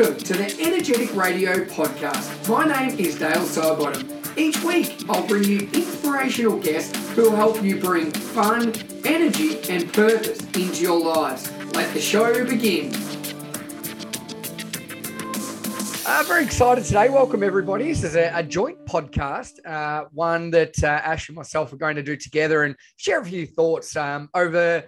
Welcome to the Energetic Radio podcast. My name is Dale Sidebottom. Each week, I'll bring you inspirational guests who will help you bring fun, energy, and purpose into your lives. Let the show begin. Uh, very excited today. Welcome, everybody. This is a, a joint podcast, uh, one that uh, Ash and myself are going to do together and share a few thoughts um, over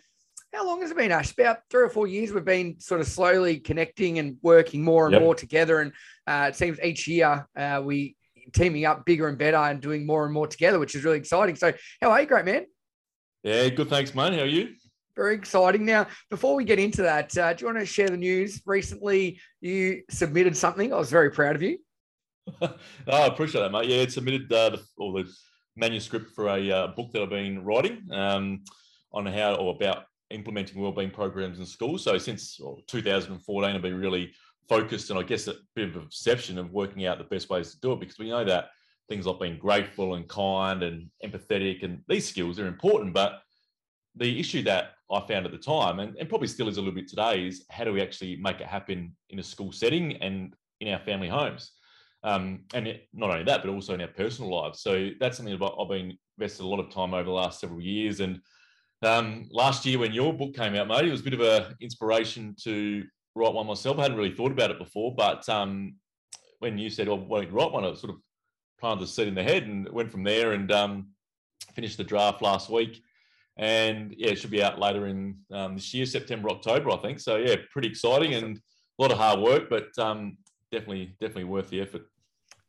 how long has it been, Ash? About three or four years. We've been sort of slowly connecting and working more and yep. more together. And uh, it seems each year uh, we teaming up bigger and better and doing more and more together, which is really exciting. So, how are you, great man? Yeah, good. Thanks, man. How are you? Very exciting. Now, before we get into that, uh, do you want to share the news? Recently, you submitted something. I was very proud of you. oh, I appreciate that, mate. Yeah, it submitted uh, the, all the manuscript for a uh, book that I've been writing um, on how or about implementing wellbeing programs in schools. So since 2014, I've been really focused and I guess a bit of a perception of working out the best ways to do it because we know that things like being grateful and kind and empathetic and these skills are important. But the issue that I found at the time, and, and probably still is a little bit today, is how do we actually make it happen in a school setting and in our family homes? Um, and it, not only that, but also in our personal lives. So that's something that I've been invested a lot of time over the last several years. And um, last year, when your book came out, mate, it was a bit of an inspiration to write one myself. I hadn't really thought about it before, but um, when you said, "Well, why don't you write one?" I sort of planted the seed in the head and went from there and um, finished the draft last week. And yeah, it should be out later in um, this year, September, October, I think. So yeah, pretty exciting and a lot of hard work, but um, definitely, definitely worth the effort.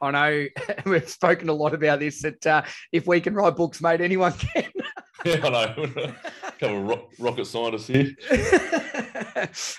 I know we've spoken a lot about this. That uh, if we can write books, mate, anyone can. yeah, I know. A couple of rock, rocket scientists here.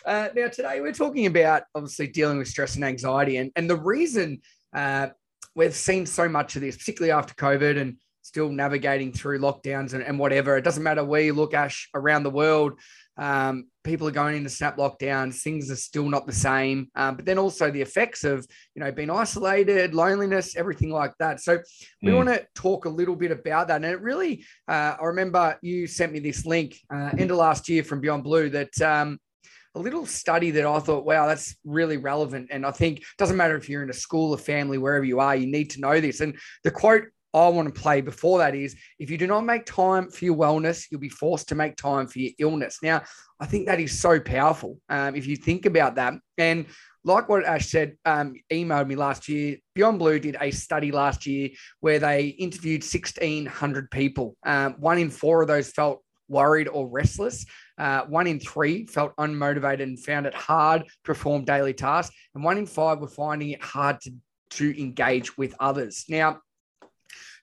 uh, now, today we're talking about obviously dealing with stress and anxiety, and and the reason uh, we've seen so much of this, particularly after COVID, and still navigating through lockdowns and, and whatever. It doesn't matter where you look, Ash, around the world. Um, people are going into snap lockdowns. Things are still not the same. Um, but then also the effects of, you know, being isolated, loneliness, everything like that. So we mm. want to talk a little bit about that. And it really, uh, I remember you sent me this link uh, end of last year from Beyond Blue that um, a little study that I thought, wow, that's really relevant. And I think it doesn't matter if you're in a school, a family, wherever you are, you need to know this. And the quote I want to play before that is if you do not make time for your wellness, you'll be forced to make time for your illness. Now, I think that is so powerful um, if you think about that. And like what Ash said, um, emailed me last year. Beyond Blue did a study last year where they interviewed 1,600 people. Um, one in four of those felt worried or restless. Uh, one in three felt unmotivated and found it hard to perform daily tasks. And one in five were finding it hard to, to engage with others. Now,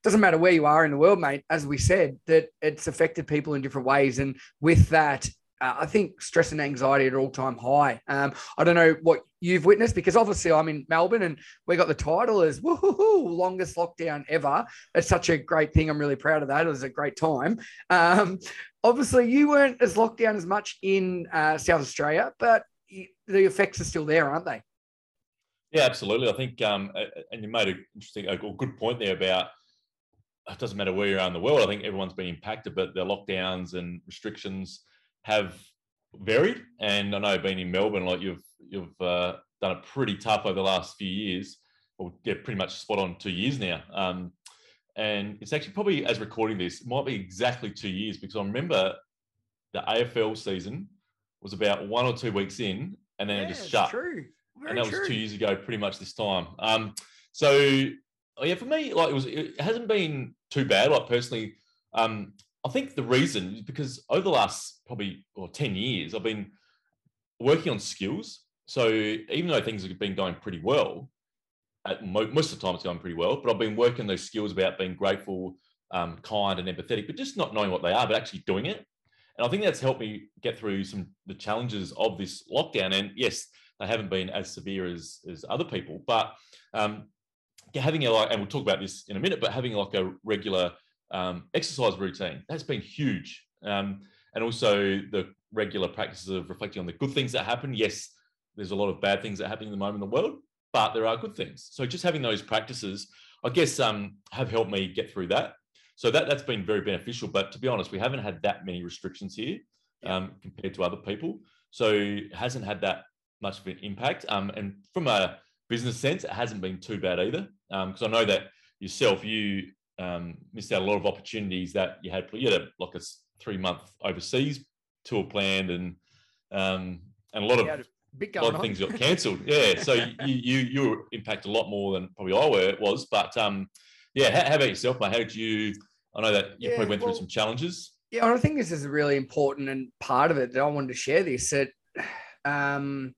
doesn't matter where you are in the world, mate. As we said, that it's affected people in different ways, and with that, uh, I think stress and anxiety at all time high. Um, I don't know what you've witnessed because obviously I'm in Melbourne and we got the title as longest lockdown ever. It's such a great thing. I'm really proud of that. It was a great time. Um, obviously, you weren't as locked down as much in uh, South Australia, but the effects are still there, aren't they? Yeah, absolutely. I think, um, and you made a interesting, a good point there about it doesn't matter where you are in the world. I think everyone's been impacted, but the lockdowns and restrictions have varied. And I know being in Melbourne, like you've you've uh, done it pretty tough over the last few years. Well, yeah, pretty much spot on two years now. Um, and it's actually probably as recording this, it might be exactly two years because I remember the AFL season was about one or two weeks in, and then yeah, it just shut. True. and that true. was two years ago, pretty much this time. Um, so oh yeah, for me, like it was, it hasn't been too bad. Like personally, um, I think the reason is because over the last probably or ten years, I've been working on skills. So even though things have been going pretty well, at mo- most of the time it's going pretty well, but I've been working those skills about being grateful, um, kind, and empathetic, but just not knowing what they are, but actually doing it. And I think that's helped me get through some the challenges of this lockdown. And yes, they haven't been as severe as as other people, but um, having a like, and we'll talk about this in a minute, but having like a regular um, exercise routine that's been huge. Um, and also the regular practices of reflecting on the good things that happen. Yes, there's a lot of bad things that happen in the moment in the world, but there are good things. So just having those practices, I guess, um, have helped me get through that. So that that's been very beneficial. But to be honest, we haven't had that many restrictions here um, compared to other people. So hasn't had that much of an impact. Um, and from a business sense, it hasn't been too bad either. Because um, I know that yourself, you um, missed out a lot of opportunities that you had. You had a, like a three month overseas tour planned, and um, and a lot of a lot of things got cancelled. yeah, so you, you you were impacted a lot more than probably I were. Was, but um, yeah. How, how, about yourself, mate? How did you? I know that you yeah, probably went well, through some challenges. Yeah, I think this is a really important and part of it that I wanted to share this. That um,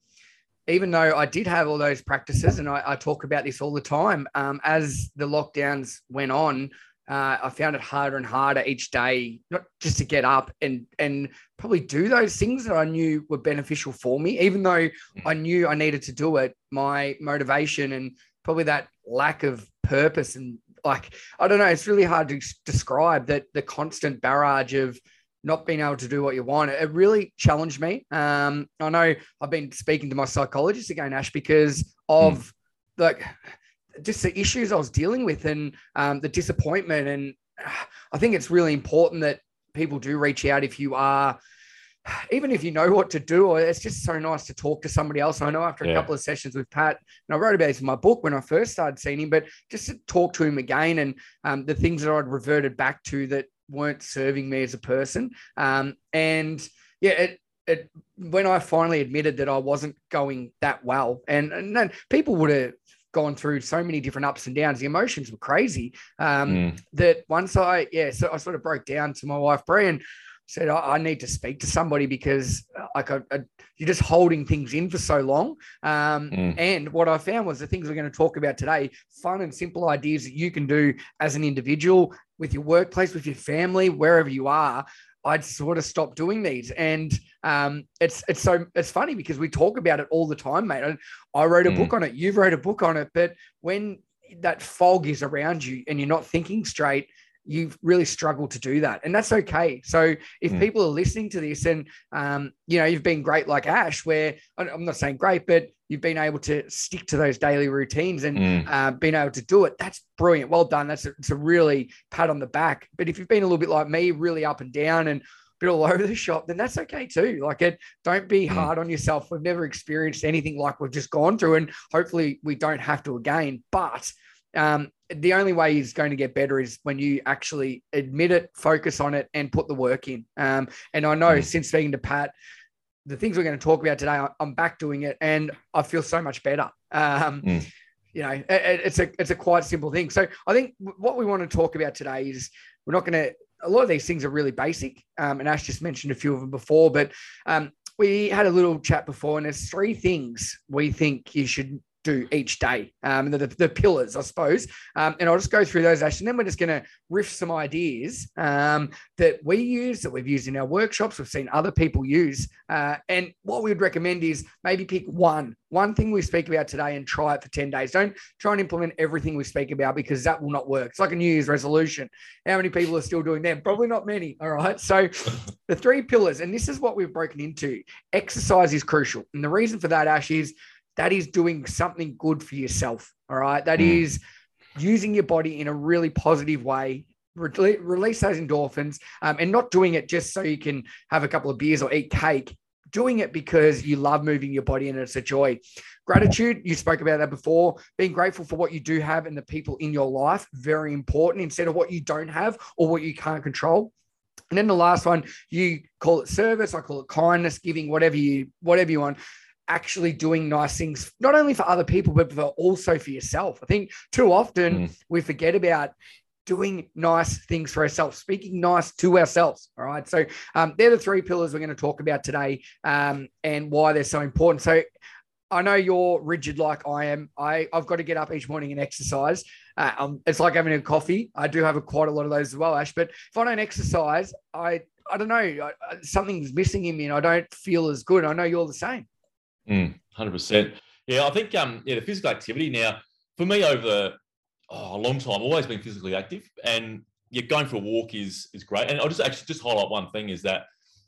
even though I did have all those practices, and I, I talk about this all the time, um, as the lockdowns went on, uh, I found it harder and harder each day, not just to get up and and probably do those things that I knew were beneficial for me, even though I knew I needed to do it. My motivation and probably that lack of purpose and like I don't know, it's really hard to describe that the constant barrage of not being able to do what you want. It really challenged me. Um, I know I've been speaking to my psychologist again, Ash, because of mm. like just the issues I was dealing with and um, the disappointment. And I think it's really important that people do reach out if you are, even if you know what to do, or it's just so nice to talk to somebody else. I know after a yeah. couple of sessions with Pat, and I wrote about this in my book when I first started seeing him, but just to talk to him again and um, the things that I'd reverted back to that weren't serving me as a person. Um, and yeah, it, it, when I finally admitted that I wasn't going that well, and, and then people would have gone through so many different ups and downs. The emotions were crazy. Um, mm. That once I, yeah, so I sort of broke down to my wife, Brie, and said, I, I need to speak to somebody because uh, like I, I, you're just holding things in for so long. Um, mm. And what I found was the things we're going to talk about today, fun and simple ideas that you can do as an individual with your workplace, with your family, wherever you are. I'd sort of stop doing these, and um, it's it's so it's funny because we talk about it all the time, mate. I, I wrote a mm. book on it, you've wrote a book on it, but when that fog is around you and you're not thinking straight, you've really struggled to do that and that's okay so if mm. people are listening to this and um, you know you've been great like ash where i'm not saying great but you've been able to stick to those daily routines and mm. uh, been able to do it that's brilliant well done that's a, it's a really pat on the back but if you've been a little bit like me really up and down and a bit all over the shop, then that's okay too. Like it, don't be mm. hard on yourself. We've never experienced anything like we've just gone through, and hopefully we don't have to again. But um, the only way he's going to get better is when you actually admit it, focus on it, and put the work in. Um, and I know mm. since speaking to Pat, the things we're going to talk about today, I'm back doing it, and I feel so much better. Um, mm. You know, it, it's a it's a quite simple thing. So I think what we want to talk about today is we're not going to. A lot of these things are really basic, um, and Ash just mentioned a few of them before, but um, we had a little chat before, and there's three things we think you should do each day, um, the, the, pillars, I suppose. Um, and I'll just go through those, actually. And then we're just going to riff some ideas um, that we use, that we've used in our workshops, we've seen other people use. Uh, and what we would recommend is maybe pick one, one thing we speak about today and try it for 10 days. Don't try and implement everything we speak about because that will not work. It's like a New Year's resolution. How many people are still doing that? Probably not many. All right. So the three pillars, and this is what we've broken into exercise is crucial. And the reason for that, Ash, is that is doing something good for yourself. All right. That mm. is using your body in a really positive way. Re- release those endorphins um, and not doing it just so you can have a couple of beers or eat cake. Doing it because you love moving your body and it's a joy. Gratitude, you spoke about that before. Being grateful for what you do have and the people in your life, very important instead of what you don't have or what you can't control. And then the last one, you call it service, I call it kindness, giving, whatever you whatever you want actually doing nice things, not only for other people, but for also for yourself. I think too often mm. we forget about doing nice things for ourselves, speaking nice to ourselves. All right. So um, they're the three pillars we're going to talk about today um, and why they're so important. So I know you're rigid like I am. I, I've got to get up each morning and exercise. Uh, um, it's like having a coffee. I do have a, quite a lot of those as well, Ash. But if I don't exercise, I I don't know. I, something's missing in me, and I don't feel as good. I know you're the same. Mm, hundred percent. Yeah, I think um, yeah, the physical activity now for me over oh, a long time, I've always been physically active, and yeah, going for a walk is is great. And I'll just actually just highlight one thing is that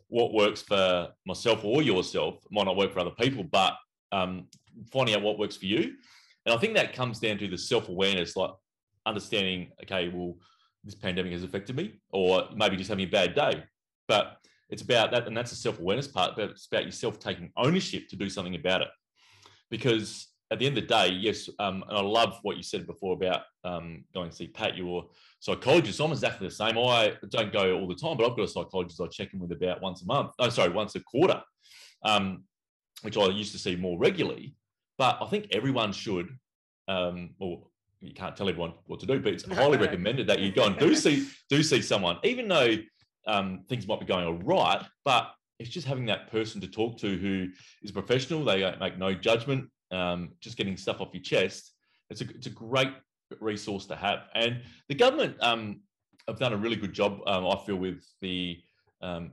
what works for myself or yourself might not work for other people, but um, finding out what works for you. And I think that comes down to the self awareness, like understanding, okay, well, this pandemic has affected me, or maybe just having a bad day. But it's about that, and that's the self awareness part. But it's about yourself taking ownership to do something about it. because at the end of the day, yes, um, and I love what you said before about um, going to see Pat, your psychologist. I'm exactly the same. I don't go all the time, but I've got a psychologist I check in with about once a month. Oh, sorry, once a quarter, um, which I used to see more regularly. But I think everyone should, um, or you can't tell everyone what to do, but it's highly recommended that you go and do see do see someone, even though um, things might be going all right. But it's just having that person to talk to who is professional. They make no judgment. Um, just getting stuff off your chest. It's a it's a great resource to have. And the government um, have done a really good job. Um, I feel with the um,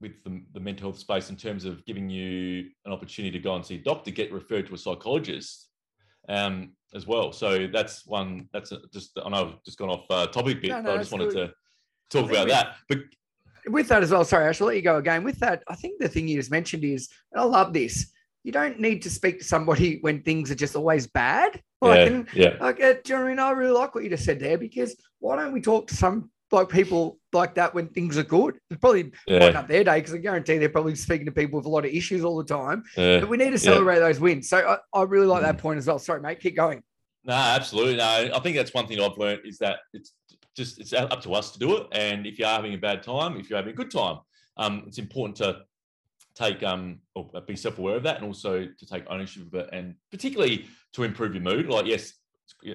with the, the, mental health space in terms of giving you an opportunity to go and see a doctor, get referred to a psychologist um, as well. So that's one. That's a, just I know I've just gone off uh, topic bit, no, no, but I just wanted good. to talk about that. But with that as well, sorry, I should let you go again. With that, I think the thing you just mentioned is, and I love this. You don't need to speak to somebody when things are just always bad. Like, yeah, and, yeah. Like, uh, do you know I mean? I really like what you just said there because why don't we talk to some like people like that when things are good? It's probably yeah. up their day because I guarantee they're probably speaking to people with a lot of issues all the time. Yeah. But we need to celebrate yeah. those wins. So I, I really like that point as well. Sorry, mate. Keep going. No, absolutely. No, I think that's one thing I've learned is that it's just it's up to us to do it. And if you're having a bad time, if you're having a good time, um, it's important to take um or be self-aware of that and also to take ownership of it and particularly to improve your mood like yes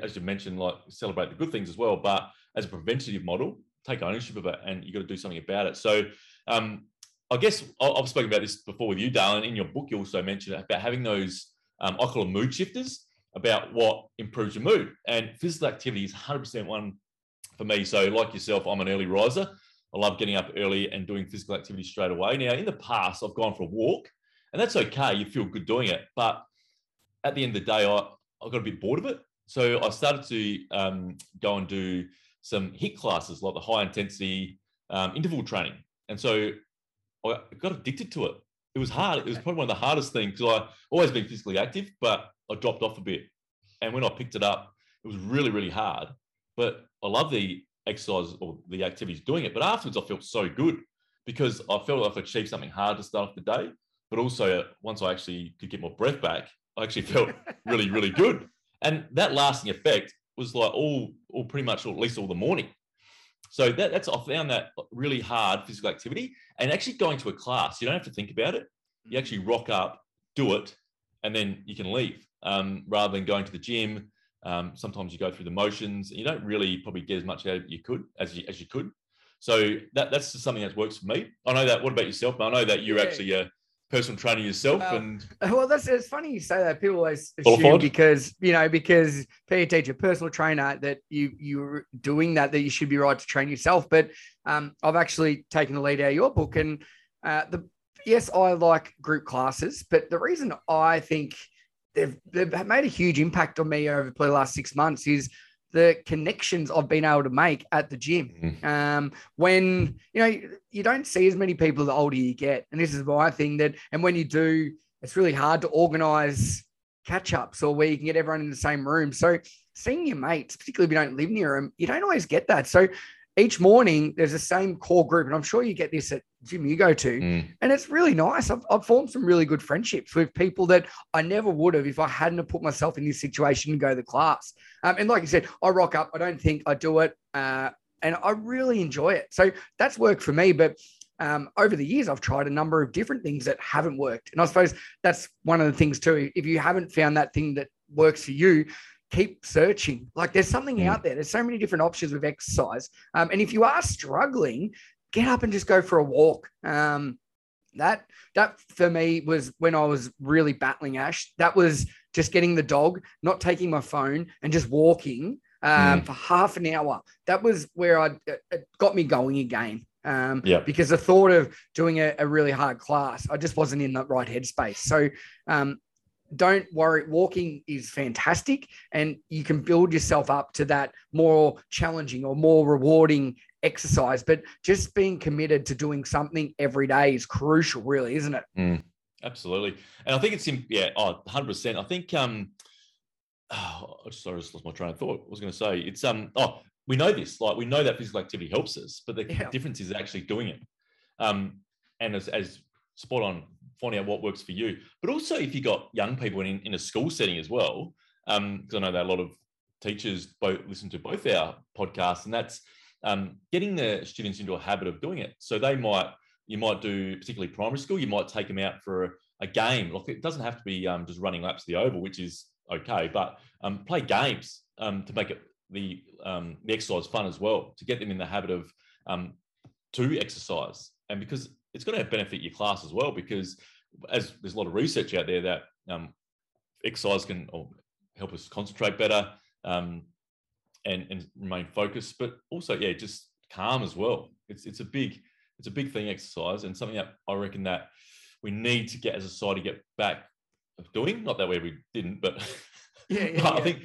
as you mentioned like celebrate the good things as well but as a preventative model take ownership of it and you've got to do something about it so um i guess i've spoken about this before with you Dalen. in your book you also mentioned about having those um, i call them mood shifters about what improves your mood and physical activity is 100% one for me. So, like yourself, I'm an early riser. I love getting up early and doing physical activity straight away. Now, in the past, I've gone for a walk, and that's okay. You feel good doing it. But at the end of the day, I, I got a bit bored of it. So I started to um, go and do some HIIT classes, like the high intensity um, interval training. And so I got addicted to it. It was hard. It was probably one of the hardest things because I always been physically active, but I dropped off a bit. And when I picked it up, it was really, really hard. But I love the exercise or the activities doing it. But afterwards, I felt so good because I felt like I've achieved something hard to start off the day. But also, once I actually could get my breath back, I actually felt really, really good. And that lasting effect was like all, all pretty much, or at least all the morning. So that, that's I found that really hard physical activity, and actually going to a class, you don't have to think about it. You mm. actually rock up, do it, and then you can leave. Um, rather than going to the gym, um, sometimes you go through the motions and you don't really probably get as much out of it you could as you as you could. So that that's just something that works for me. I know that. What about yourself? I know that you're yeah. actually a personal trainer yourself. and well, that's it's funny you say that. People always assume because you know because PE teacher, personal trainer, that you you're doing that that you should be right to train yourself. But um, I've actually taken the lead out of your book, and uh, the yes, I like group classes, but the reason I think they've, they've made a huge impact on me over the last six months is the connections I've been able to make at the gym. Mm. Um, when you know you don't see as many people the older you get, and this is my thing that, and when you do, it's really hard to organize catch ups or where you can get everyone in the same room. So seeing your mates, particularly if you don't live near them, you don't always get that. So each morning there's the same core group, and I'm sure you get this at gym you go to, mm. and it's really nice. I've, I've, formed some really good friendships with people that I never would have if I hadn't put myself in this situation and go to the class. Um, and like you said, I rock up. I don't think I do it, uh, and I really enjoy it. So that's worked for me, but. Um, over the years, I've tried a number of different things that haven't worked. And I suppose that's one of the things too. If you haven't found that thing that works for you, keep searching. Like there's something mm. out there. There's so many different options with exercise. Um, and if you are struggling, get up and just go for a walk. Um, that that for me was when I was really battling Ash. That was just getting the dog, not taking my phone, and just walking um, mm. for half an hour. That was where I it got me going again. Um, yeah. Because the thought of doing a, a, really hard class, I just wasn't in that right headspace. So um, don't worry walking is fantastic and you can build yourself up to that more challenging or more rewarding exercise but just being committed to doing something every day is crucial really isn't it? Mm, absolutely. And i think it's yeah oh, 100% i think um oh, sorry i just lost my train of thought. I was going to say? It's um oh we know this. Like we know that physical activity helps us but the yeah. difference is actually doing it. Um and as, as spot on finding out what works for you. But also, if you've got young people in, in a school setting as well, because um, I know that a lot of teachers both listen to both our podcasts, and that's um, getting the students into a habit of doing it. So they might, you might do, particularly primary school, you might take them out for a, game. Like it doesn't have to be um, just running laps the oval, which is okay, but um, play games um, to make it the um, the exercise fun as well, to get them in the habit of um, to exercise, and because it's going to benefit your class as well, because as there's a lot of research out there that exercise can help us concentrate better, um, and and remain focused, but also yeah, just calm as well. It's it's a big it's a big thing exercise and something that I reckon that we need to get as a society get back of doing. Not that way we didn't, but yeah, yeah, yeah. I think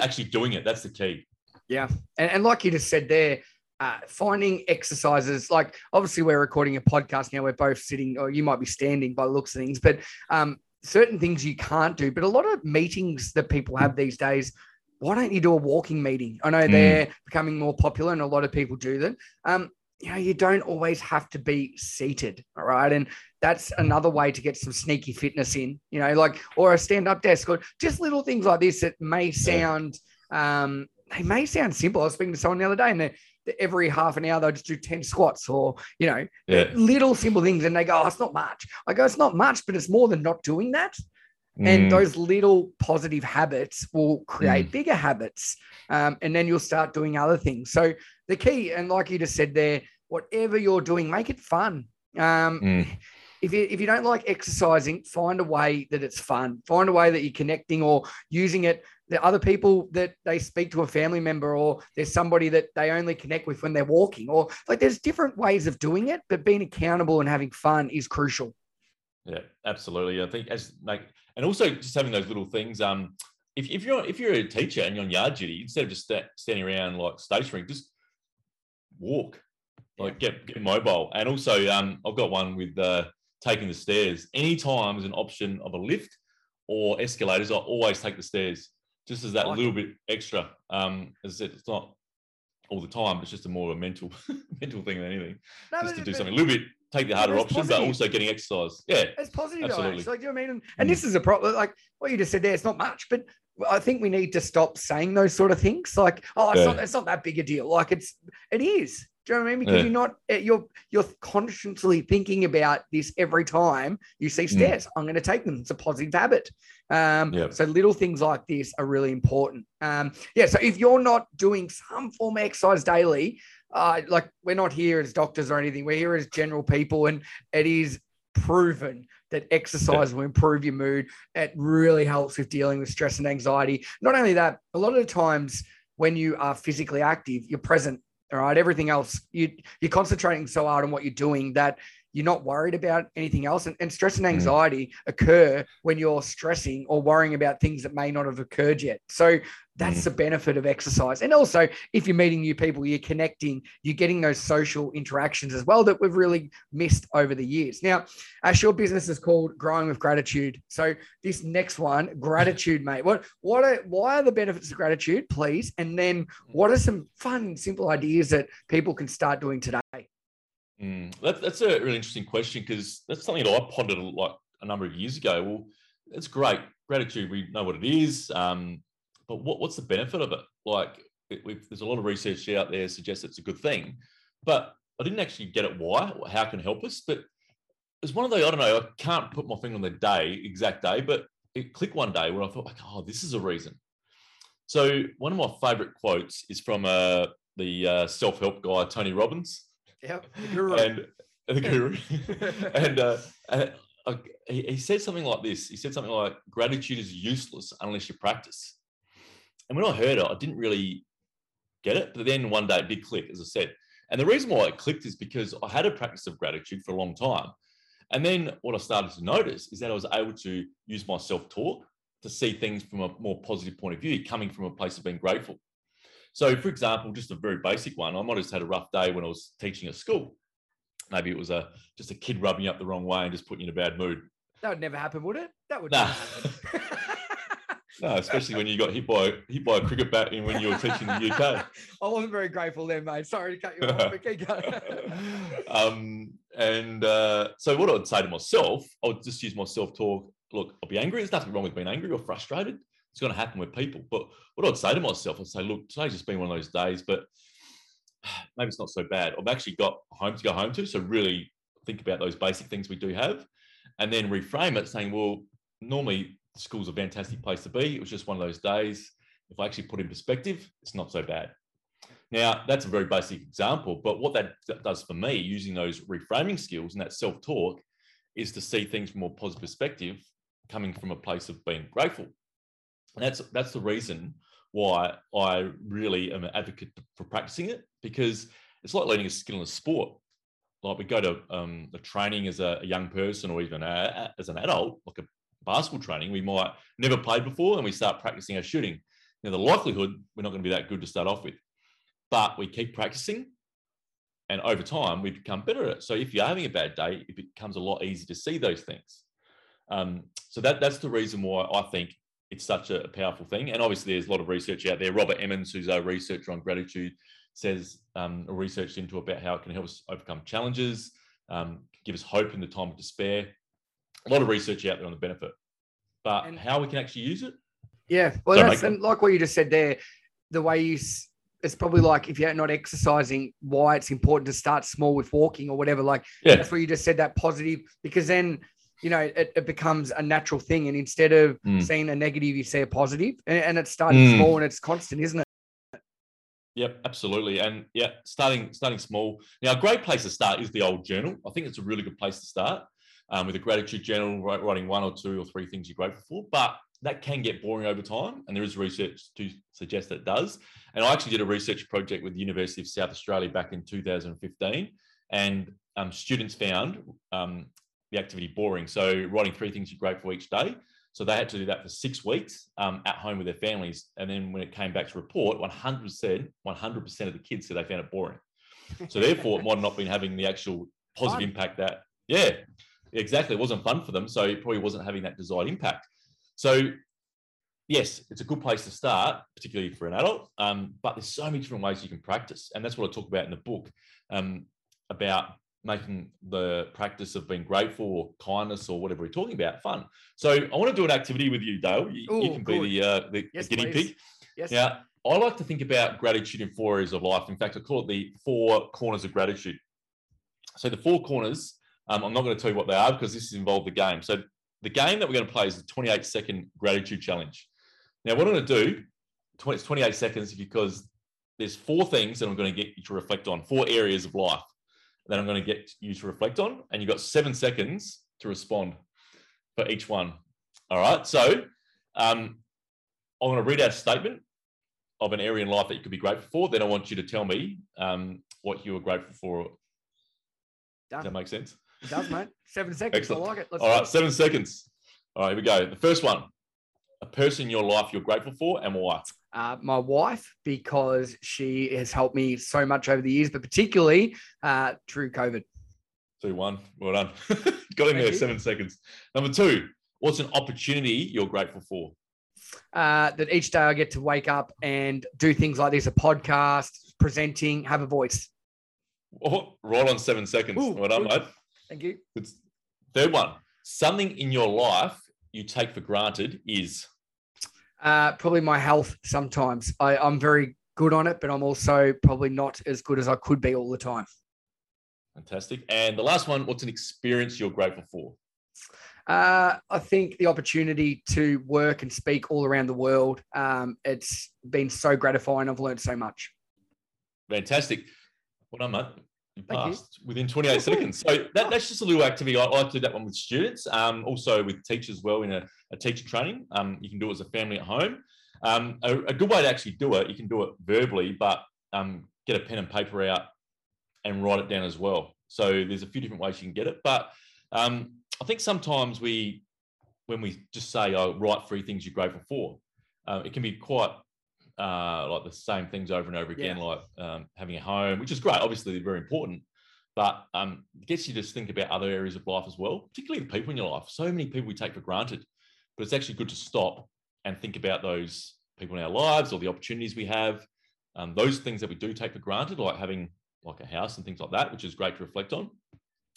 actually doing it that's the key. Yeah, and, and like you just said there. Uh, finding exercises like obviously we're recording a podcast now we're both sitting or you might be standing by the looks of things but um, certain things you can't do but a lot of meetings that people have these days why don't you do a walking meeting? I know Mm. they're becoming more popular and a lot of people do them. Um, you know, you don't always have to be seated, all right? And that's another way to get some sneaky fitness in, you know, like or a stand-up desk or just little things like this that may sound um, they may sound simple. I was speaking to someone the other day and they every half an hour they'll just do 10 squats or you know Yeah. little simple things and they go oh it's not much. I go it's not much but it's more than not doing that. And Mm, those little positive habits will create bigger habits um, and then you'll start doing other things. So the key and like you just said there whatever you're doing make it fun. Um, Mm. if, you, if you don't like exercising find a way that it's fun. Find a way that you're connecting or using it the other people that they speak to a family member or there's somebody that they only connect with when they're walking or like there's different ways of doing it but being accountable and having fun is crucial Yeah, absolutely. I think as like, and also just having those little things. Um, if, if you're if you're a teacher and you're on yard duty, instead of just sta- standing around like stationary, just walk, like get get mobile. And also, um, I've got one with uh, taking the stairs. Anytime there's an option of a lift or escalators, I always take the stairs, just as that Like little bit extra. Um, as I said, it's not all the time. It's just a more a mental mental thing than anything. No, just to do something a little bit, take the harder option, but also getting exercise. Yeah, It's positive, Absolutely. Like, do you know what I mean? And, and Mm. this is a problem. Like what you just said there, it's not much, but I think we need to stop saying those sort of things. Like, oh, it's Yeah. not, it's not that big a deal. Like, it's, it is. Do you know what I mean? Because Yeah. you're not, eh, you're, you're consciously thinking about this every time you see Mm. stairs. I'm going to take them. It's a positive habit. Um, Yeah. So little things like this are really important. Um, yeah. So if you're not doing some form of exercise daily, uh, like we're not here as doctors or anything. We're here as general people, and it is proven that exercise will improve your mood. It really helps with dealing with stress and anxiety. Not only that, a lot of the times when you are physically active, you're present. All right. Everything else, you you're concentrating so hard on what you're doing that you're not worried about anything else. And, and stress and Mm. anxiety occur when you're stressing or worrying about things that may not have occurred yet. So that's the benefit of exercise. And also, if you're meeting new people, you're connecting, you're getting those social interactions as well that we've really missed over the years. Now, Ash, your business is called Growing with Gratitude. So this next one, gratitude, mate. What what are why are the benefits of gratitude, please? And then what are some fun, simple ideas that people can start doing today? Mm, that, that's a really interesting question because that's something that I pondered like a number of years ago. Well, it's great gratitude. We know what it is, um, but what, what's the benefit of it? Like, it, we've, there's a lot of research out there suggests it's a good thing, but I didn't actually get it why, or how it can help us. But it's one of those I don't know. I can't put my finger on the day, exact day, but it clicked one day where I thought, like, oh, this is a reason. So one of my favorite quotes is from uh, the uh, self-help guy Tony Robbins Yep. and the guru, and uh, and, uh, he, he said something like this. He said something like, "Gratitude is useless unless you practice." And when I heard it, I didn't really get it. But then one day it did click, as I said. And the reason why it clicked is because I had a practice of gratitude for a long time. And then what I started to notice is that I was able to use my self-talk to see things from a more positive point of view, coming from a place of being grateful. So, for example, just a very basic one, I might have just had a rough day when I was teaching at school. Maybe it was a just a kid rubbing you up the wrong way and just putting you in a bad mood. That would never happen, would it? That would Nah. never happen. No, especially when you got hit by hit by a cricket bat in when you were teaching the UK. I wasn't very grateful then, mate. Sorry to cut you off, but keep going. um, And uh, so what I'd say to myself, I would just use my self-talk. Look, I'll be angry. There's nothing wrong with being angry or frustrated. It's going to happen with people. But what I'd say to myself, I'd say, look, today's just been one of those days, but maybe it's not so bad. I've actually got home to go home to. So really think about those basic things we do have and then reframe it saying, well, normally school's a fantastic place to be. It was just one of those days. If I actually put in perspective, it's not so bad. Now, that's a very basic example, but what that does for me using those reframing skills and that self talk is to see things from a more positive perspective coming from a place of being grateful. And that's, that's the reason why I really am an advocate for practicing it because it's like learning a skill in a sport. Like we go to um, the training as a, a, young person or even a, as an adult, like a basketball training, we might never played before and we start practicing our shooting. Now, the likelihood we're not going to be that good to start off with, but we keep practicing and over time we become better at it. So if you're having a bad day, it becomes a lot easier to see those things. Um, so that that's the reason why I think it's such a powerful thing. And obviously, there's a lot of research out there. Robert Emmons, who's a researcher on gratitude, says um, research into about how it can help us overcome challenges, um, give us hope in the time of despair. A lot of research out there on the benefit, but and, how we can actually use it. Yeah, well, that's, and like what you just said there, the way you it's probably like if you're not exercising, why it's important to start small with walking or whatever. Like yeah. that's where you just said that positive, because then you know it, it becomes a natural thing, and instead of mm. seeing a negative, you see a positive, and, and it's starting mm. small and it's constant, isn't it? Yep, absolutely, and yeah, starting starting small. Now, a great place to start is the old journal. I think it's a really good place to start um, with a gratitude journal, writing one or two or three things you're grateful for. But that can get boring over time, and there is research to suggest that it does. And I actually did a research project with the University of South Australia back in 2015, and um, students found um, the activity boring. So writing three things you're grateful each day. So they had to do that for six weeks um, at home with their families, and then when it came back to report, 100%, 100% of the kids said they found it boring. So therefore, it might not been having the actual positive impact that yeah, exactly, it wasn't fun for them. So it probably wasn't having that desired impact. So, yes, it's a good place to start, particularly for an adult. Um, but there's so many different ways you can practice, and that's what I talk about in the book um, about making the practice of being grateful or kindness or whatever we're talking about fun. So, I want to do an activity with you, Dale. You, Ooh, you can good. be the, uh, the, yes, the guinea please. pig. Yes. Now, I like to think about gratitude in four areas of life. In fact, I call it the four corners of gratitude. So, the four corners um, I'm not going to tell you what they are because this is involved the game. So the game that we're going to play is the 28 second gratitude challenge. Now, what I'm going to do, it's 28 seconds because there's four things that I'm going to get you to reflect on, four areas of life that I'm going to get you to reflect on. And you've got seven seconds to respond for each one. All right. So um, I'm going to read out a statement of an area in life that you could be grateful for. Then I want you to tell me um, what you are grateful for. Done. Does that make sense? It does, mate. Seven seconds. Excellent. I like it. Let's All right, seven seconds. All right, here we go. The first one a person in your life you're grateful for and why? Uh, my wife, because she has helped me so much over the years, but particularly uh, through COVID. Two, one. Well done. Got in Thank there, you. seven seconds. Number two, what's an opportunity you're grateful for? Uh, that each day I get to wake up and do things like this a podcast, presenting, have a voice. Oh, right on seven seconds. Ooh, well done, mate. Thank you. Third one. Something in your life you take for granted is uh, probably my health. Sometimes I, I'm very good on it, but I'm also probably not as good as I could be all the time. Fantastic. And the last one, what's an experience you're grateful for? Uh, I think the opportunity to work and speak all around the world. Um, it's been so gratifying. I've learned so much. Fantastic. Well done, mate. You passed within 28 seconds. So that, that's just a little activity. I, to do that one with students, um, also with teachers as well in a, a teacher training. Um, you can do it as a family at home. Um, a, a, good way to actually do it, you can do it verbally, but um, get a pen and paper out and write it down as well. So there's a few different ways you can get it. But um, I think sometimes we, when we just say, oh, write three things you're grateful for, uh, it can be quite uh, like the same things over and over again, yeah. like um, having a home, which is great. Obviously, very important, but um, it gets you to think about other areas of life as well, particularly the people in your life. So many people we take for granted, but it's actually good to stop and think about those people in our lives or the opportunities we have, um, those things that we do take for granted, like having like a house and things like that, which is great to reflect on.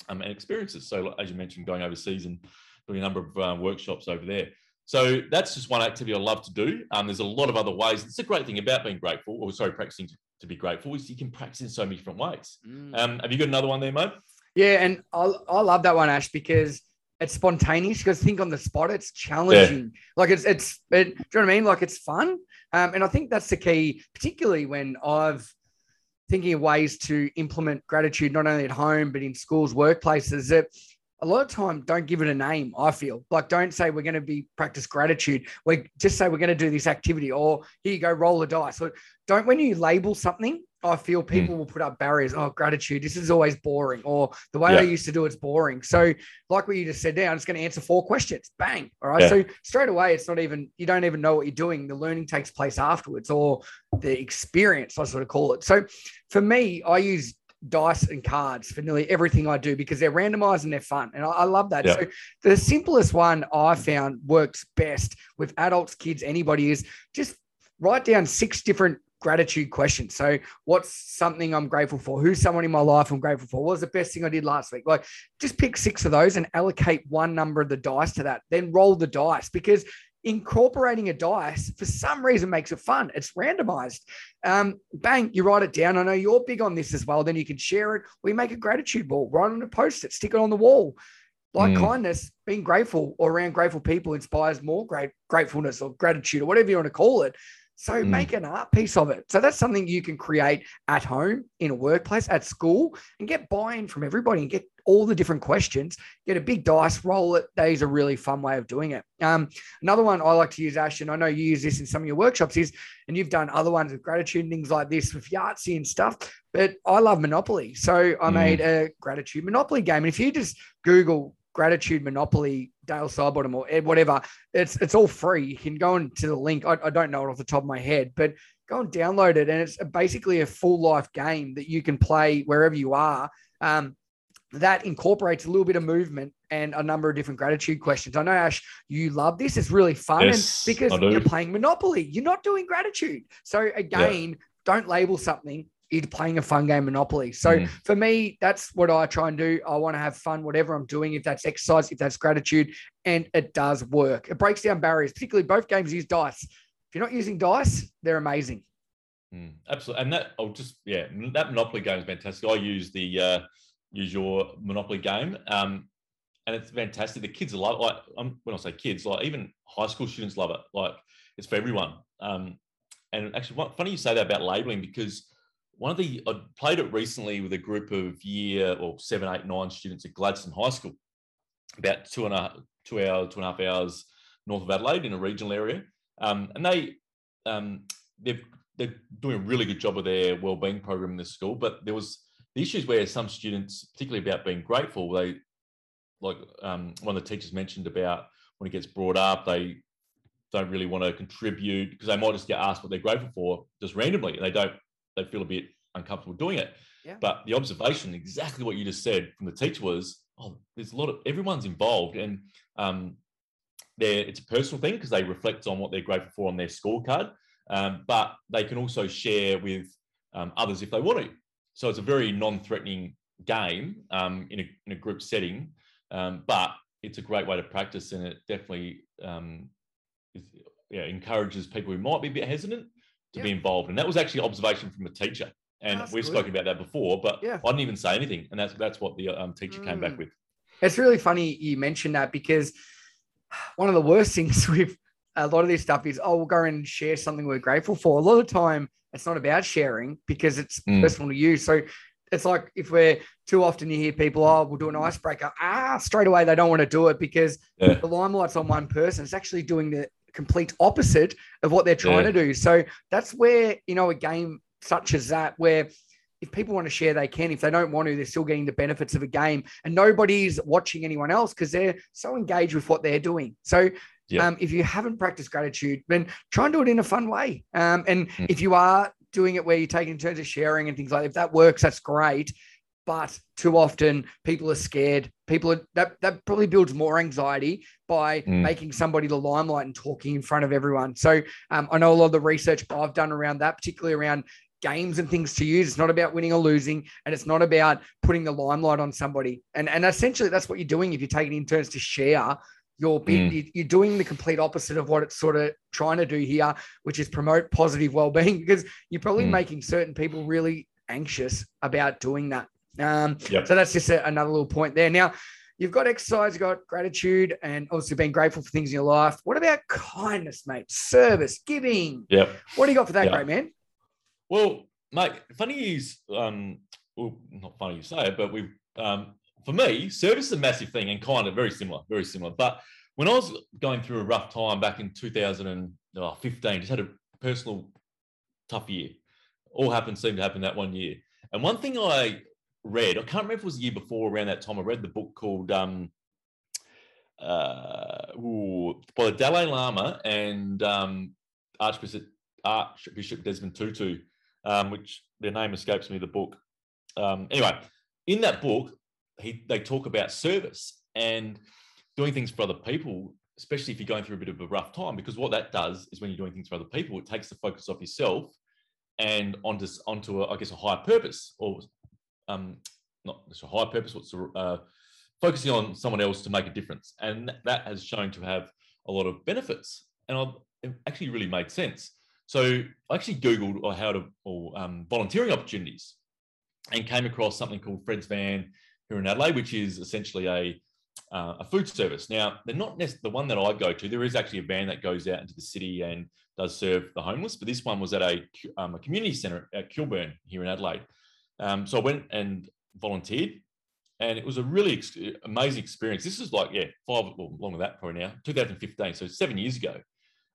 um, and experiences. So, as you mentioned, going overseas and doing a number of uh, workshops over there. So that's just one activity I love to do. Um, there's a lot of other ways. It's a great thing about being grateful, or sorry, practicing to, to be grateful, is you can practice in so many different ways. Mm. Um, have you got another one there, mate? Yeah, and I, I love that one, Ash, because it's spontaneous. Because think on the spot, it's challenging. Yeah. Like it's it's it, do you know what I mean? Like it's fun. Um, and I think that's the key, particularly when I've thinking of ways to implement gratitude not only at home but in schools, workplaces. That a lot of time don't give it a name i feel like don't say we're going to be practice gratitude we just say we're going to do this activity or here you go roll the dice so don't when you label something i feel hmm. people mm. will put up barriers oh gratitude this is always boring or the way yeah. i used to do it's boring so like what you just said there i'm just going to answer four questions bang all right yeah. so straight away it's not even you don't even know what you're doing the learning takes place afterwards or the experience i sort of call it so for me i use dice and cards for nearly everything I do because they're randomized and they're fun. And I, I love that. Yeah. So the simplest one I found works best with adults, kids, anybody is just write down six different gratitude questions. So, what's something I'm grateful for? Who's someone in my life I'm grateful for? What was the best thing I did last week? Like, just pick six of those and allocate one number of the dice to that. Then roll the dice because incorporating a dice for some reason makes it fun. It's randomized. Um, bang, you write it down. I know you're big on this as well. Then you can share it. We make a gratitude ball, write on a post it, stick it on the wall. Like mm. kindness, being grateful or around grateful people inspires more great gratefulness or gratitude or whatever you want to call it. So mm. make an art piece of it. So that's something you can create at home, in a workplace, at school, and get buy-in from everybody and get all the different questions. Get a big dice, roll it. That is a really fun way of doing it. Um, another one I like to use, Ash, and I know you use this in some of your workshops, is and you've done other ones with gratitude and things like this with Yahtzee and stuff. But I love Monopoly, so I mm. made a gratitude Monopoly game. And if you just Google gratitude monopoly dale sidebottom or whatever it's it's all free you can go into the link I, I, don't know it off the top of my head but go and download it and it's basically a full life game that you can play wherever you are um, that incorporates a little bit of movement and a number of different gratitude questions. I know Ash, you love this. It's really fun, yes, and because you're playing Monopoly, you're not doing gratitude. So again, yeah. don't label something you're playing a fun game Monopoly. So mm. for me, that's what I try and do. I want to have fun, whatever I'm doing, if that's exercise, if that's gratitude, and it does work. It breaks down barriers, particularly both games use dice. If you're not using dice, they're amazing. Mm, absolutely. And that, I'll just, yeah, that Monopoly game is fantastic. I use the, uh, use your Monopoly game. Um, and it's fantastic. The kids love it. Like, um, when I say kids, like even high school students love it. Like, it's for everyone. Um, and actually, funny you say that about labeling because one of the I played it recently with a group of year or seven, eight, nine students at Gladstone High School, about two and a two hours, two and a half hours north of Adelaide in a regional area, um, and they um, they've they're doing a really good job of their wellbeing program in the school. But there was the issues where some students, particularly about being grateful, they like um, one of the teachers mentioned about when it gets brought up, they don't really want to contribute because they might just get asked what they're grateful for just randomly, and they don't they feel a bit uncomfortable doing it. Yeah. But the observation, exactly what you just said from the teacher was, oh, there's a lot of everyone's involved, and um, it's a personal thing because they reflect on what they're grateful for on their scorecard. Um, but they can also share with um, others if they want to. So it's a very non-threatening game um, in, a, in a group setting, um, but it's a great way to practice, and it definitely um, is, yeah, encourages people who might be a bit hesitant to be involved. And that was actually observation from a teacher. And we've good. spoken about that before, but yeah. I didn't even say anything. And that's that's what the um, teacher mm. came back mm. with. It's really funny you mentioned that because one of the worst things with a lot of this stuff is, oh, we'll go and share something we're grateful for. A lot of time, it's not about sharing because it's mm. personal to you. So it's like if we're too often you hear people, oh, we'll do an icebreaker. Ah, straight away they don't want to do it because yeah. the limelight's on one person. It's actually doing the complete opposite of what they're trying yeah. to do. So that's where, you know, a game such as that, where if people want to share, they can. If they don't want to, they're still getting the benefits of a game and nobody's watching anyone else because they're so engaged with what they're doing. So yeah. um, if you haven't practiced gratitude, then try and do it in a fun way. Um, and mm. if you are doing it where you're taking turns of sharing and things like that, if that works, that's great but too often people are scared. People are, that that probably builds more anxiety by mm. making somebody the limelight and talking in front of everyone. So um, I know a lot of the research I've done around that, particularly around games and things to use. It's not about winning or losing, and it's not about putting the limelight on somebody. And and essentially, that's what you're doing if you're taking in turns to share. You're, mm. you're doing the complete opposite of what it's sort of trying to do here, which is promote positive well-being because you're probably mm. making certain people really anxious about doing that. Um, yep. So that's just a, another little point there. Now, you've got exercise, you've got gratitude, and obviously being grateful for things in your life. What about kindness, mate? Service, giving. Yeah. What do you got for that, yep. great man? Well, mate, funny is, um, well, not funny you say it, but we, um, for me, service is a massive thing and kind of very similar, very similar. But when I was going through a rough time back in 2015, just had a personal tough year. All happened, seemed to happen that one year. And one thing I read, I can't remember if it was the year before around that time, I read the book called um, uh, ooh, by the Dalai Lama and um, Archbishop, Archbishop Desmond Tutu, um, which their name escapes me, the book. Um, anyway, in that book, he, they talk about service and doing things for other people, especially if you're going through a bit of a rough time, because what that does is when you're doing things for other people, it takes the focus off yourself and onto, onto a, I guess, a higher purpose or um, not just a higher purpose, what's uh, focusing on someone else to make a difference. And that has shown to have a lot of benefits. And I've, it actually really made sense. So I actually Googled how to, or um, volunteering opportunities and came across something called Fred's Van here in Adelaide, which is essentially a uh, a food service. Now, they're not the one that I go to. There is actually a van that goes out into the city and does serve the homeless, but this one was at a, um, a community centre at Kilburn here in Adelaide. Um, so I went and volunteered, and it was a really ex- amazing experience. This is like, yeah, five, well, longer than that probably now, 2015, so seven years ago.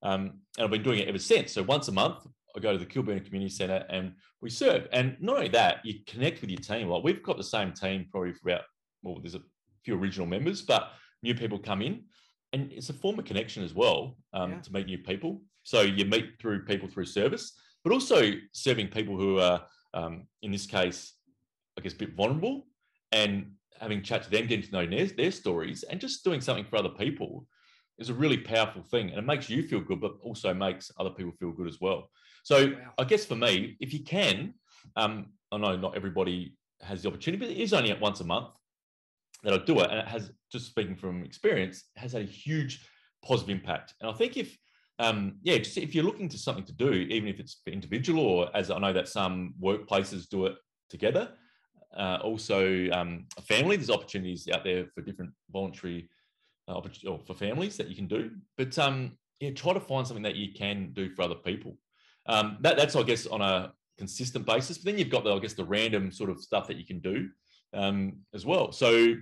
Um, and I've been doing it ever since. So once a month, I go to the Kilburn Community Centre and we serve. And not only that, you connect with your team. Like we've got the same team probably for about, well, there's a few original members, but new people come in. And it's a form of connection as well um, yeah. to meet new people. So you meet through people through service, but also serving people who are, um, in this case, I guess, a bit vulnerable and having chat to them, getting to know their, their stories, and just doing something for other people is a really powerful thing. And it makes you feel good, but also makes other people feel good as well. So wow. I guess for me, if you can, um, I know not everybody has the opportunity, but it is only at once a month that I do it. And it has, just speaking from experience, has had a huge positive impact. And I think if, um, yeah, just if you're looking to something to do, even if it's individual or as I know that some workplaces do it together, uh, also um, family, there's opportunities out there for different voluntary uh, or for families that you can do. But um, yeah, try to find something that you can do for other people. Um, that, that's, I guess, on a consistent basis. But then you've got the, I guess, the random sort of stuff that you can do um, as well. So,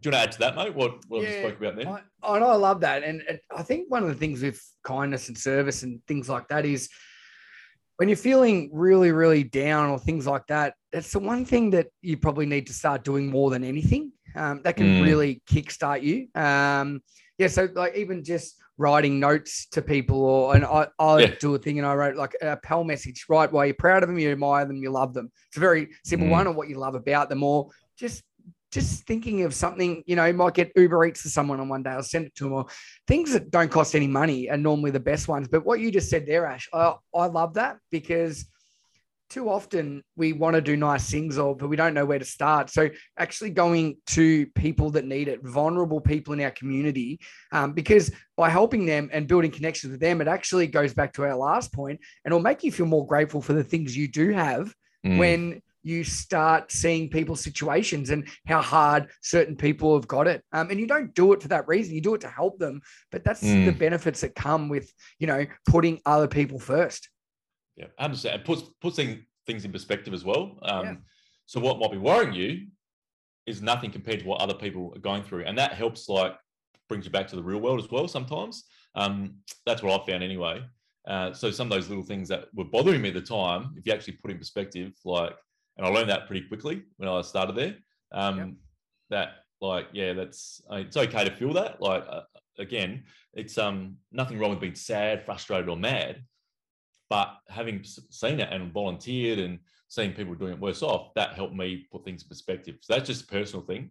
do you want to add to that, mate? What, what yeah, spoke about there? I, I, I love that, and I think one of the things with kindness and service and things like that is when you're feeling really, really down or things like that. That's the one thing that you probably need to start doing more than anything. Um, that can mm. really kickstart you. Um, yeah, so like even just writing notes to people, or and I, I yeah. do a thing and I wrote like a pal message, right? Why you're proud of them, you admire them, you love them. It's a very simple mm. one, or what you love about them, or just just thinking of something, you know, might get Uber Eats to someone on one day, I'll send it to them, or things that don't cost any money are normally the best ones. But what you just said there, Ash, I, I love that because too often we want to do nice things or but we don't know where to start so actually going to people that need it vulnerable people in our community um, because by helping them and building connections with them it actually goes back to our last point and it'll make you feel more grateful for the things you do have mm. when you start seeing people's situations and how hard certain people have got it. Um, and you don't do it for that reason. You do it to help them. But that's mm. the benefits that come with, you know, putting other people first. Yeah, I understand. It puts puts things in perspective as well. Um, yeah. So what might be worrying you is nothing compared to what other people are going through, and that helps like brings you back to the real world as well. Sometimes um, that's what I found anyway. Uh, so some of those little things that were bothering me at the time, if you actually put in perspective, like, and I learned that pretty quickly when I started there. Um, yep. That like, yeah, that's it's okay to feel that. Like, uh, again, it's um nothing wrong with being sad, frustrated, or mad but having seen it and volunteered and seeing people doing it worse off, that helped me put things in perspective. So that's just a personal thing,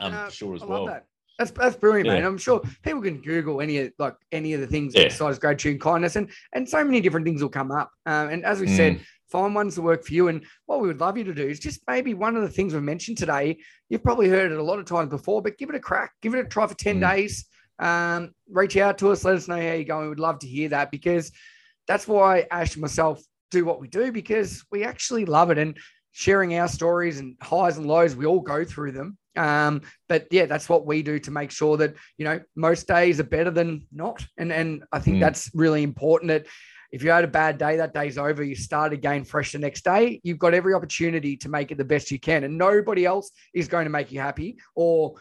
um, uh, for sure as I well. That. That's that's brilliant, yeah. man. I'm sure people can Google any of like any of the things yeah. besides gratitude and kindness, and and so many different things will come up. Um, and as we mm. said, find ones that work for you. And what we would love you to do is just maybe one of the things we mentioned today. You've probably heard it a lot of times before, but give it a crack, give it a try for 10 mm. days. Um, reach out to us, let us know how you're going. We would love to hear that because that's why Ash and myself do what we do because we actually love it. And sharing our stories and highs and lows, we all go through them. Um, but yeah, that's what we do to make sure that you know most days are better than not, and and I think mm. that's really important. That if you had a bad day, that day's over. You start again fresh the next day. You've got every opportunity to make it the best you can, and nobody else is going to make you happy or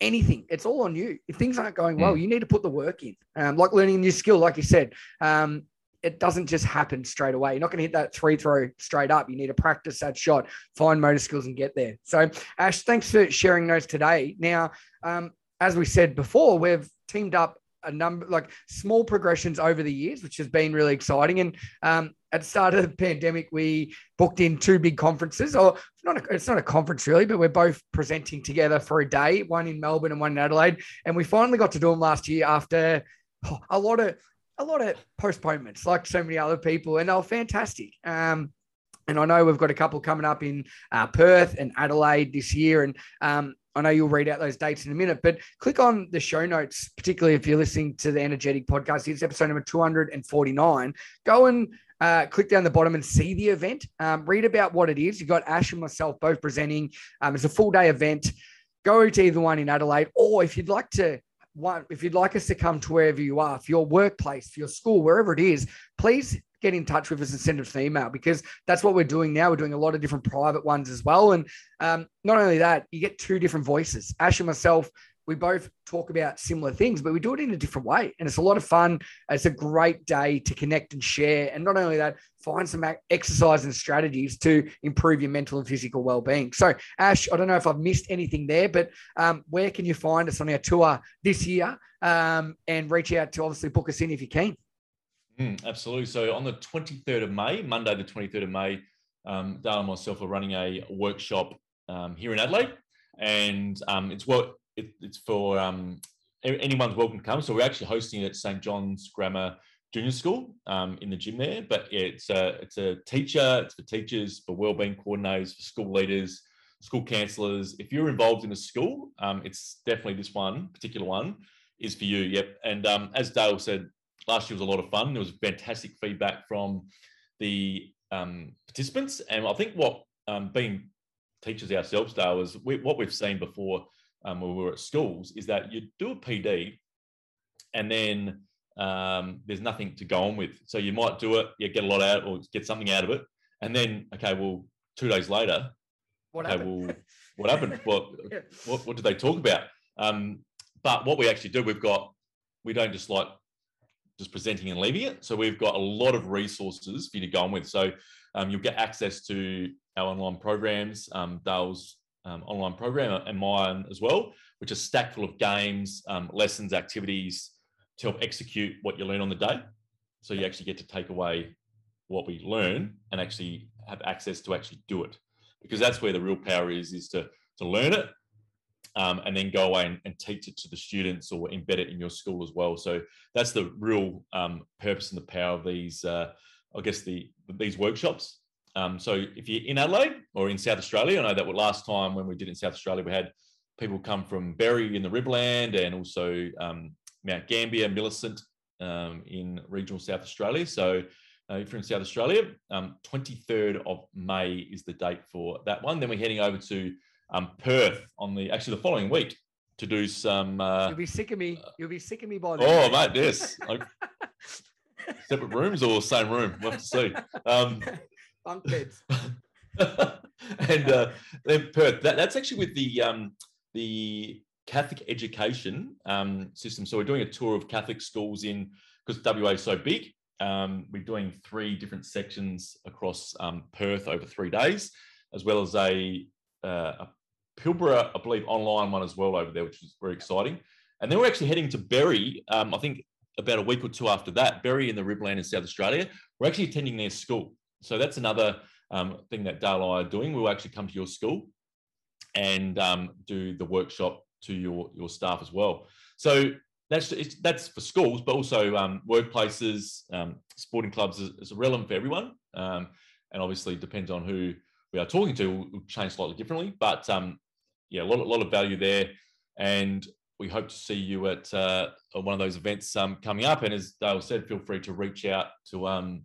anything. It's all on you. If things aren't going well, mm. you need to put the work in. Um, like learning a new skill, like you said. Um, it doesn't just happen straight away. You're not going to hit that three throw straight up. You need to practice that shot, find motor skills, and get there. So, Ash, thanks for sharing those today. Now, um, as we said before, we've teamed up a number like small progressions over the years, which has been really exciting. And um, at the start of the pandemic, we booked in two big conferences, or not a, it's not a conference really, but we're both presenting together for a day, one in Melbourne and one in Adelaide. And we finally got to do them last year after oh, a lot of a lot of postponements, like so many other people, and they were fantastic. Um, and I know we've got a couple coming up in uh, Perth and Adelaide this year, and um, I know you'll read out those dates in a minute. But click on the show notes, particularly if you're listening to the Energetic podcast. It's episode number 249. Go and uh, click down the bottom and see the event. Um, read about what it is. You've got Ash and myself both presenting. Um, it's a full day event. Go to either one in Adelaide, or if you'd like to one, if you'd like us to come to wherever you are, for your workplace, for your school, wherever it is, please get in touch with us and send us an email because that's what we're doing now. We're doing a lot of different private ones as well. And um, not only that, you get two different voices. Ash and myself we both talk about similar things, but we do it in a different way. And it's a lot of fun. It's a great day to connect and share. And not only that, find some exercise and strategies to improve your mental and physical well-being. So, Ash, I don't know if I've missed anything there, but um, where can you find us on our tour this year? Um, and reach out to obviously book us in if you can. Mm, absolutely. So on the 23rd of May, Monday, the 23rd of May, um, Dale and myself are running a workshop um, here in Adelaide. And um, it's what it, it's for um, anyone's welcome to come. So we're actually hosting it at St John's Grammar Junior School um, in the gym there. But yeah, it's a it's a teacher. It's for teachers, for wellbeing coordinators, for school leaders, school counsellors. If you're involved in a school, um, it's definitely this one particular one is for you. Yep. And um, as Dale said, last year was a lot of fun. There was fantastic feedback from the um, participants, and I think what um, being teachers ourselves, Dale, is we, what we've seen before um, when we were at schools is that you do a PD and then um, there's nothing to go on with. So you might do it, you get a lot out or get something out of it. And then, okay, well, two days later, what okay, happened? well, what happened? what, yeah. what, what did they talk about? Um, but what we actually do, we've got, we don't just like just presenting and leaving it. So we've got a lot of resources for you to go on with. So um, you'll get access to our online programs. Um, Dale's um, online program and mine as well, which is stacked full of games, um, lessons, activities to help execute what you learn on the day. So you actually get to take away what we learn and actually have access to actually do it, because that's where the real power is: is to to learn it um, and then go away and, and, teach it to the students or embed it in your school as well. So that's the real um, purpose and the power of these, uh, I guess, the these workshops. Um, so if you're in Adelaide or in South Australia, I know that last time when we did in South Australia, we had people come from Berri in the Riverland and also um, Mount Gambier, Millicent um, in regional South Australia. So uh, if you're in South Australia, 23rd um, of May is the date for that one. Then we're heading over to um, Perth on the actually the following week to do some. Uh, You'll be sick of me. You'll be sick of me by then. Oh, mate, yes. Like, separate rooms or same room? We'll have to see. Um, bunk beds. and uh, then Perth. That, that's actually with the um, the Catholic education um, system. So we're doing a tour of Catholic schools in because WA is so big. Um, we're doing three different sections across um, Perth over three days, as well as a, uh, a Pilbara, I believe, online one as well over there, which is very exciting. And then we're actually heading to Berri. Um, I think about a week or two after that, Berri in the Riverland in South Australia. We're actually attending their school. So that's another um, thing that Dale and I are doing. We'll actually come to your school and um, do the workshop to your, your staff as well. So that's that's for schools, but also um, workplaces, um, sporting clubs is, is, relevant for everyone. Um, and obviously depends on who we are talking to will change slightly differently. But um, yeah, a lot, a lot of value there, and we hope to see you at uh, one of those events um, coming up. And as Dale said, feel free to reach out to um,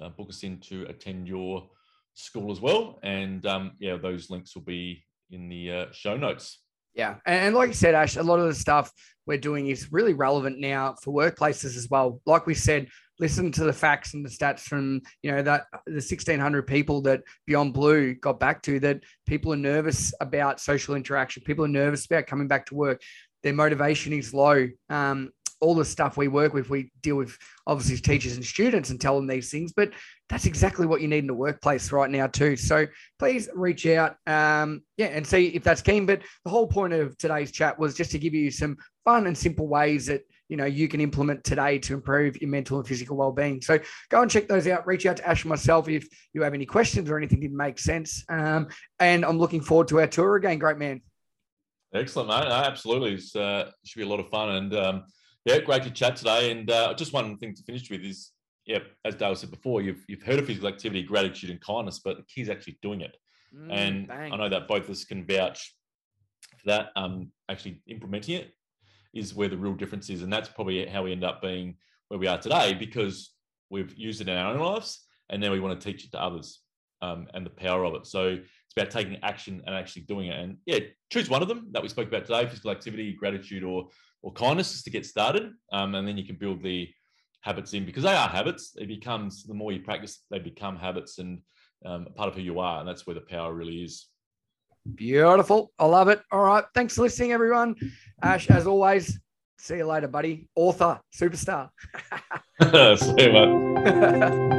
uh, book us in to attend your school as well. And um, yeah, those links will be in the uh, show notes. Yeah. And, like you said, Ash, a lot of the stuff we're doing is really relevant now for workplaces as well. Like we said, listen to the facts and the stats from, you know, that the 1600 people that Beyond Blue got back to that people are nervous about social interaction. People are nervous about coming back to work. Their motivation is low. Um, all the stuff we work with, we deal with obviously teachers and students and tell them these things, but that's exactly what you need in the workplace right now too. So please reach out, um, yeah, and see if that's keen. But the whole point of today's chat was just to give you some fun and simple ways that you know you can implement today to improve your mental and physical well-being. So go and check those out. Reach out to Ash and myself if you have any questions or anything didn't make sense. Um, and I'm looking forward to our tour again. Great man. Excellent, mate. Absolutely, it uh, should be a lot of fun and. Um, yeah, great to chat today. And uh, just one thing to finish with is, yeah, as Dale said before, you've you've heard of physical activity, gratitude, and kindness, but the key is actually doing it. Mm, and bang. I know that both of us can vouch for that. Um, actually implementing it is where the real difference is, and that's probably how we end up being where we are today because we've used it in our own lives, and then we want to teach it to others. Um, and the power of it. So it's about taking action and actually doing it. And yeah, choose one of them that we spoke about today: physical activity, gratitude, or or kindness just to get started. Um, and then you can build the habits in because they are habits. It becomes the more you practice, they become habits and um, part of who you are. And that's where the power really is. Beautiful. I love it. All right. Thanks for listening, everyone. Ash, as always, see you later, buddy. Author, superstar. see you.